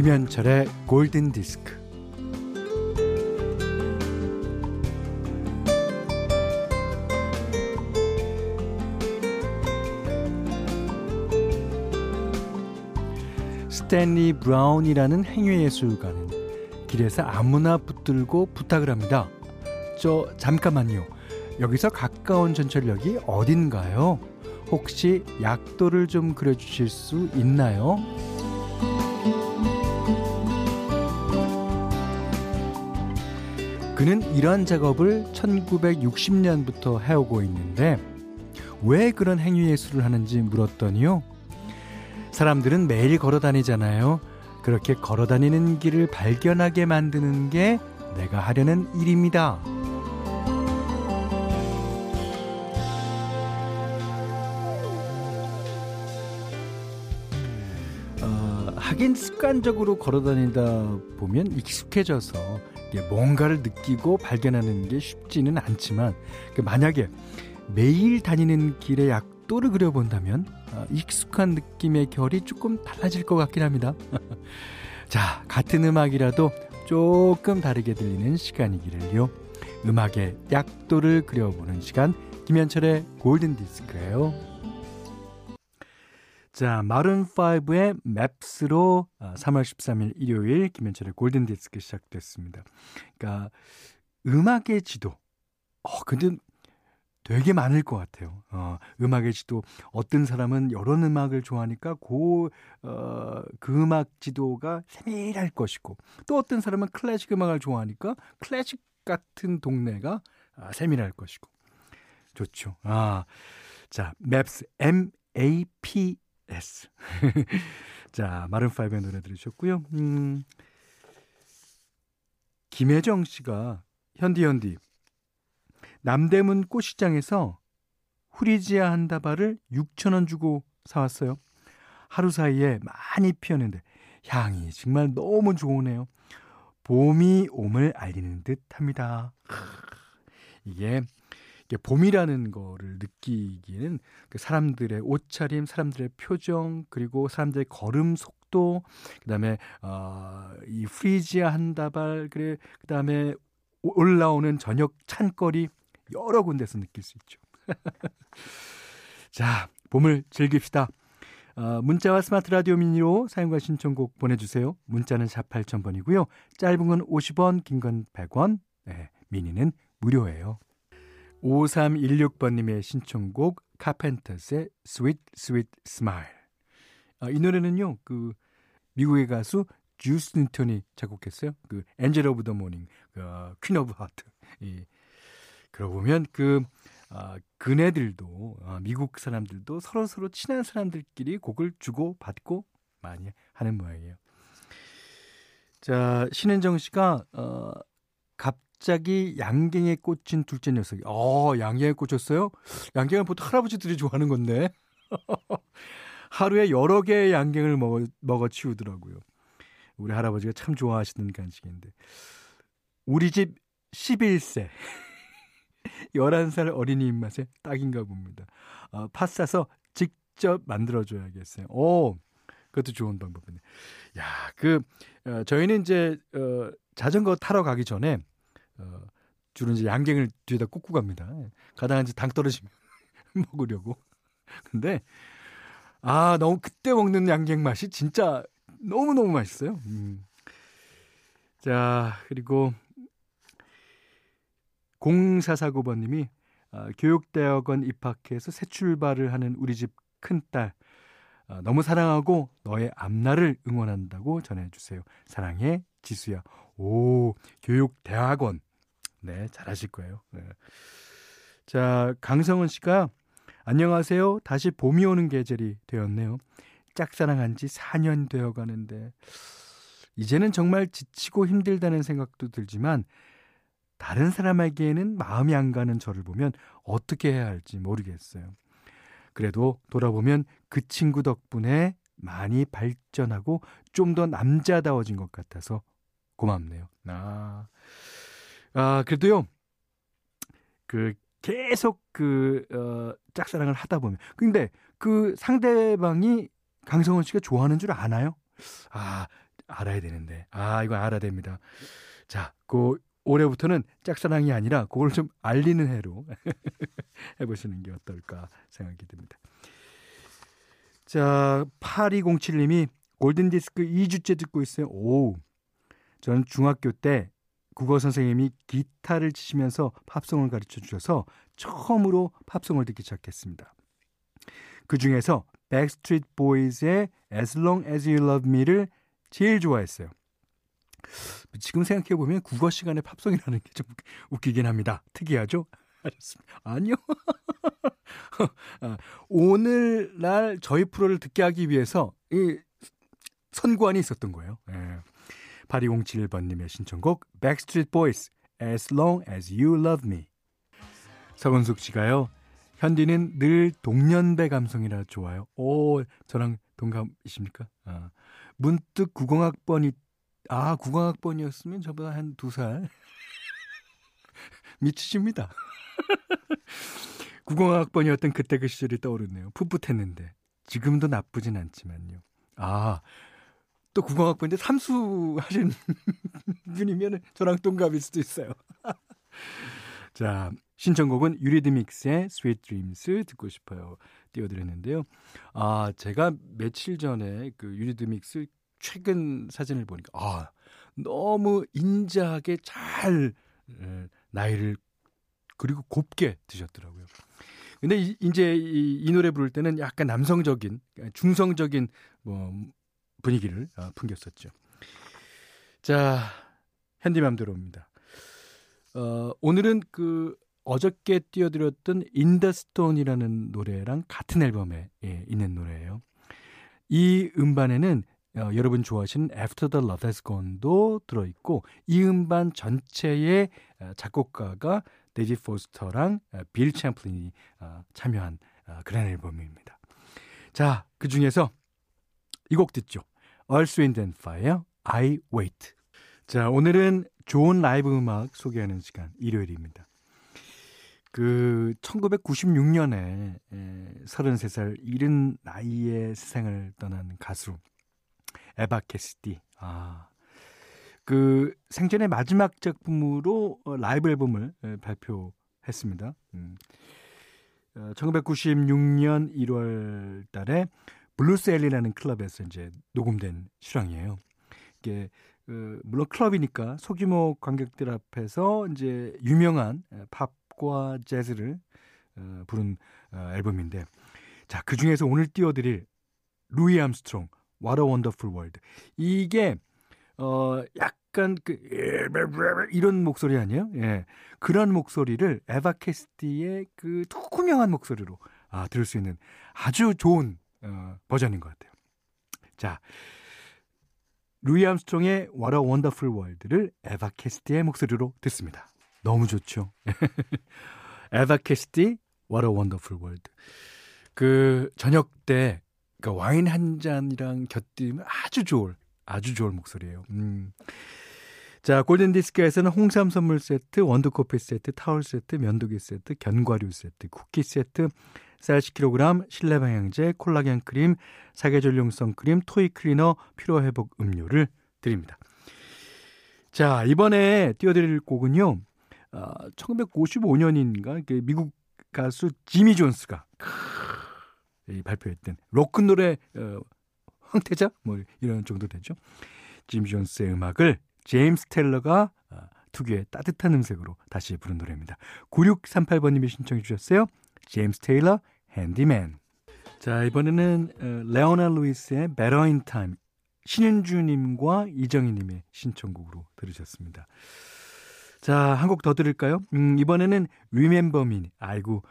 김현철의 골든 디스크. 스탠리 브라운이라는 행위예술가는 길에서 아무나 붙들고 부탁을 합니다. 저 잠깐만요. 여기서 가까운 전철역이 어딘가요? 혹시 약도를 좀 그려주실 수 있나요? 그는 이러한 작업을 1960년부터 해오고 있는데 왜 그런 행위 예술을 하는지 물었더니요. 사람들은 매일 걸어 다니잖아요. 그렇게 걸어 다니는 길을 발견하게 만드는 게 내가 하려는 일입니다. 어, 하긴 습관적으로 걸어 다니다 보면 익숙해져서 뭔가를 느끼고 발견하는 게 쉽지는 않지만 그 만약에 매일 다니는 길에 약도를 그려본다면 어, 익숙한 느낌의 결이 조금 달라질 것 같긴 합니다. 자, 같은 음악이라도 조금 다르게 들리는 시간이기를요. 음악의 약도를 그려보는 시간, 김현철의 골든 디스크예요. 자, 마룬5의 맵스로 3월 13일 일요일 김현철의 골든 디스크 시작됐습니다. 그러니까 음악의 지도. 어, 근데 되게 많을 것 같아요. 어, 음악의 지도. 어떤 사람은 여러 음악을 좋아하니까 그, 어, 그 음악 지도가 세밀할 것이고, 또 어떤 사람은 클래식 음악을 좋아하니까 클래식 같은 동네가 아, 세밀할 것이고. 좋죠. 아, 자, 맵스, M-A-P-S. 자, 마룬5의 노래 들으셨고요. 음, 김혜정 씨가, 현디, 현디. 남대문 꽃시장에서 후리지아 한 다발을 6천 원 주고 사왔어요. 하루 사이에 많이 피었는데 향이 정말 너무 좋으네요. 봄이 옴을 알리는 듯 합니다. 이게, 이게 봄이라는 거를 느끼기에는 그 사람들의 옷차림, 사람들의 표정, 그리고 사람들의 걸음 속도, 그 다음에, 어, 이 프리지아 한 다발, 그 다음에 올라오는 저녁 찬거리, 여러 군데서 느낄 수 있죠. 자, 봄을 즐깁시다. 어, 문자와 스마트 라디오 미니로 사용과 신청곡 보내주세요. 문자는 4 8000번이고요. 짧은 건 50원, 긴 건 100원, 네, 미니는 무료예요. 5316번님의 신청곡 카펜터스의 Sweet Sweet Smile. 아, 이 노래는요, 그 미국의 가수 주스 뉴턴이 작곡했어요. 그 Angel of the Morning, Queen of Hearts. 이 그러고 보면 그 아, 그네들도 아, 미국 사람들도 서로 서로 친한 사람들끼리 곡을 주고 받고 많이 하는 모양이에요. 자 신은정 씨가 어, 갑 자기 양갱에 꽂힌 둘째 녀석이 어 양갱에 꽂혔어요? 양갱은 보통 할아버지들이 좋아하는 건데 하루에 여러 개의 양갱을 먹어 먹어 치우더라고요. 우리 할아버지가 참 좋아하시는 간식인데 우리 집 11세 11살 어린이 입맛에 딱인가 봅니다. 어, 팥 사서 직접 만들어줘야겠어요. 오, 그것도 좋은 방법이네. 야, 그, 어, 저희는 이제, 어, 자전거 타러 가기 전에, 어, 주로 이제 양갱을 뒤에다 꽂고 갑니다. 가다가 이제 당 떨어지면 먹으려고. 근데, 아, 너무 그때 먹는 양갱 맛이 진짜 너무 너무 맛있어요. 음. 자, 그리고 0449번님이 어, 교육대학원 입학해서 새 출발을 하는 우리 집 큰딸 어, 너무 사랑하고 너의 앞날을 응원한다고 전해주세요. 사랑해 지수야. 오 교육대학원 네 잘하실 거예요. 네. 자 강성은 씨가 안녕하세요. 다시 봄이 오는 계절이 되었네요. 짝사랑한 지 4년 되어 가는데 이제는 정말 지치고 힘들다는 생각도 들지만 다른 사람에게는 마음이 안 가는 저를 보면 어떻게 해야 할지 모르겠어요. 그래도 돌아보면 그 친구 덕분에 많이 발전하고 좀 더 남자다워진 것 같아서 고맙네요. 아, 아 그래도요, 그, 계속 그, 어, 짝사랑을 하다 보면. 근데 그 상대방이 강성원 씨가 좋아하는 줄 아나요? 아, 알아야 되는데. 아, 이거 알아야 됩니다. 자, 그 올해부터는 짝사랑이 아니라 그걸 좀 알리는 해로 해보시는 게 어떨까 생각이 듭니다. 자, 8207님이 골든디스크 2주째 듣고 있어요. 오. 저는 중학교 때 국어 선생님이 기타를 치시면서 팝송을 가르쳐 주셔서 처음으로 팝송을 듣기 시작했습니다. 그 중에서 백스트리트 보이즈의 As Long As You Love Me를 제일 좋아했어요. 지금 생각해 보면 국어 시간에 팝송이라는 게 좀 웃기긴 합니다. 특이하죠? 아니요. 아, 오늘날 저희 프로를 듣게 하기 위해서 이 순간이 있었던 거예요. 예. 8207번님의 신청곡 Backstreet Boys As Long As You Love Me 서건숙 씨가요. 현디는 늘 동년배 감성이라 좋아요. 오, 저랑 동갑이십니까? 아, 문득 국어학번이 아, 국어학번이었으면 저보다 한 두 살 미치십니다. 국어학번이었던 그때 그 시절이 떠오르네요. 풋풋했는데 지금도 나쁘진 않지만요. 아, 또 국어학번인데 삼수 하신 분이면 저랑 동갑일 수도 있어요. 자, 신청곡은 유리드믹스의 Sweet Dreams 듣고 싶어요. 띄워드렸는데요. 아, 제가 며칠 전에 그 유리드믹스 최근 사진을 보니까, 아, 너무 인자하게 잘 나이를 그리고 곱게 드셨더라고요. 근데 이, 이제 이, 이 노래 부를 때는 약간 남성적인, 중성적인 뭐 분위기를 어, 풍겼었죠. 자, 현디맘대로입니다. 어, 오늘은 그 어저께 띄워드렸던 In the Stone이라는 노래랑 같은 앨범에 예, 있는 노래예요. 이 음반에는 어, 여러분 좋아하시는 After the Love Has Gone도 들어있고 이 음반 전체의 어, 작곡가가 데이빗 포스터랑 어, 빌 챔플린이 어, 참여한 어, 그런 앨범입니다. 자, 그 중에서 이 곡 듣죠. Wind and Fire, I Wait. 자, 오늘은 좋은 라이브 음악 소개하는 시간, 일요일입니다. 그 1996년에 에, 33살 이른 나이에 세상을 떠난 가수 에바 캐시디. 아. 그 생전의 마지막 작품으로 어, 라이브 앨범을 에, 발표했습니다. 음. 어, 1996년 1월 달에 Blues Alley라는 클럽에서 이제 녹음된 실황이에요. 이게 그 물론 클럽이니까 소규모 관객들 앞에서 이제 유명한 팝과 재즈를 어, 부른 어, 앨범인데 자, 그 중에서 오늘 띄워드릴 루이 암스트롱 What a Wonderful World. 이게 어 약간 그 이런 목소리 아니에요? 예. 그런 목소리를 에바 캐시디의 그 투명한 목소리로 아, 들을 수 있는 아주 좋은 어, 버전인 것 같아요. 자, 루이 암스트롱의 What a Wonderful World를 에바 캐시디의 목소리로 듣습니다. 너무 좋죠. 에바 캐시디 What a Wonderful World. 그 저녁 때그 와인 한 잔이랑 곁들이면 아주 좋을 아주 좋을 목소리예요. 음. 자, 골든 디스크에서는 홍삼 선물 세트, 원두 커피 세트, 타월 세트, 면도기 세트, 견과류 세트, 쿠키 세트, 쌀 10kg, 실내 방향제, 콜라겐 크림, 사계절용성 크림, 토이 클리너, 피로 회복 음료를 드립니다. 자, 이번에 띄워드릴 곡은요. 어, 1955년인가 미국 가수 지미 존스가 크, 발표했던 로크 노래 어, 황태자 뭐 이런 정도 되죠. 지미 존스의 음악을 제임스 텔러가 어, 특유의 따뜻한 음색으로 다시 부른 노래입니다. 9638번님이 신청해 주셨어요. 제임스 테일러, 핸디맨. 자, 이번에는 어, 레오나 루이스의 Better in Time. 신윤주님과 이정희님의 신청곡으로 들으셨습니다. 자, 한 곡 더 들을까요? 음, 이번에는 Remember Me. 아이고,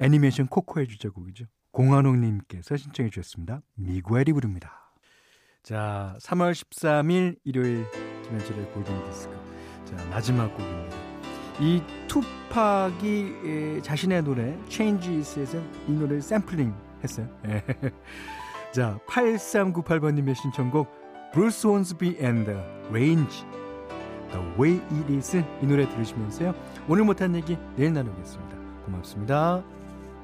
애니메이션 코코의 주제곡이죠. 공한옥님께서 신청해 주셨습니다. 미구엘이 부릅니다. 자, 3월 13일 일요일 김현철의 골든디스크. 자, 마지막 곡입니다. 이 투팍이 자신의 노래 Changes에서 이 노래를 샘플링 했어요. 예. 자, 8398번님의 신청곡 브루스 혼스비 and the Range The Way It Is 이 노래 들으시면서요. 오늘 못한 얘기 내일 나누겠습니다. 고맙습니다.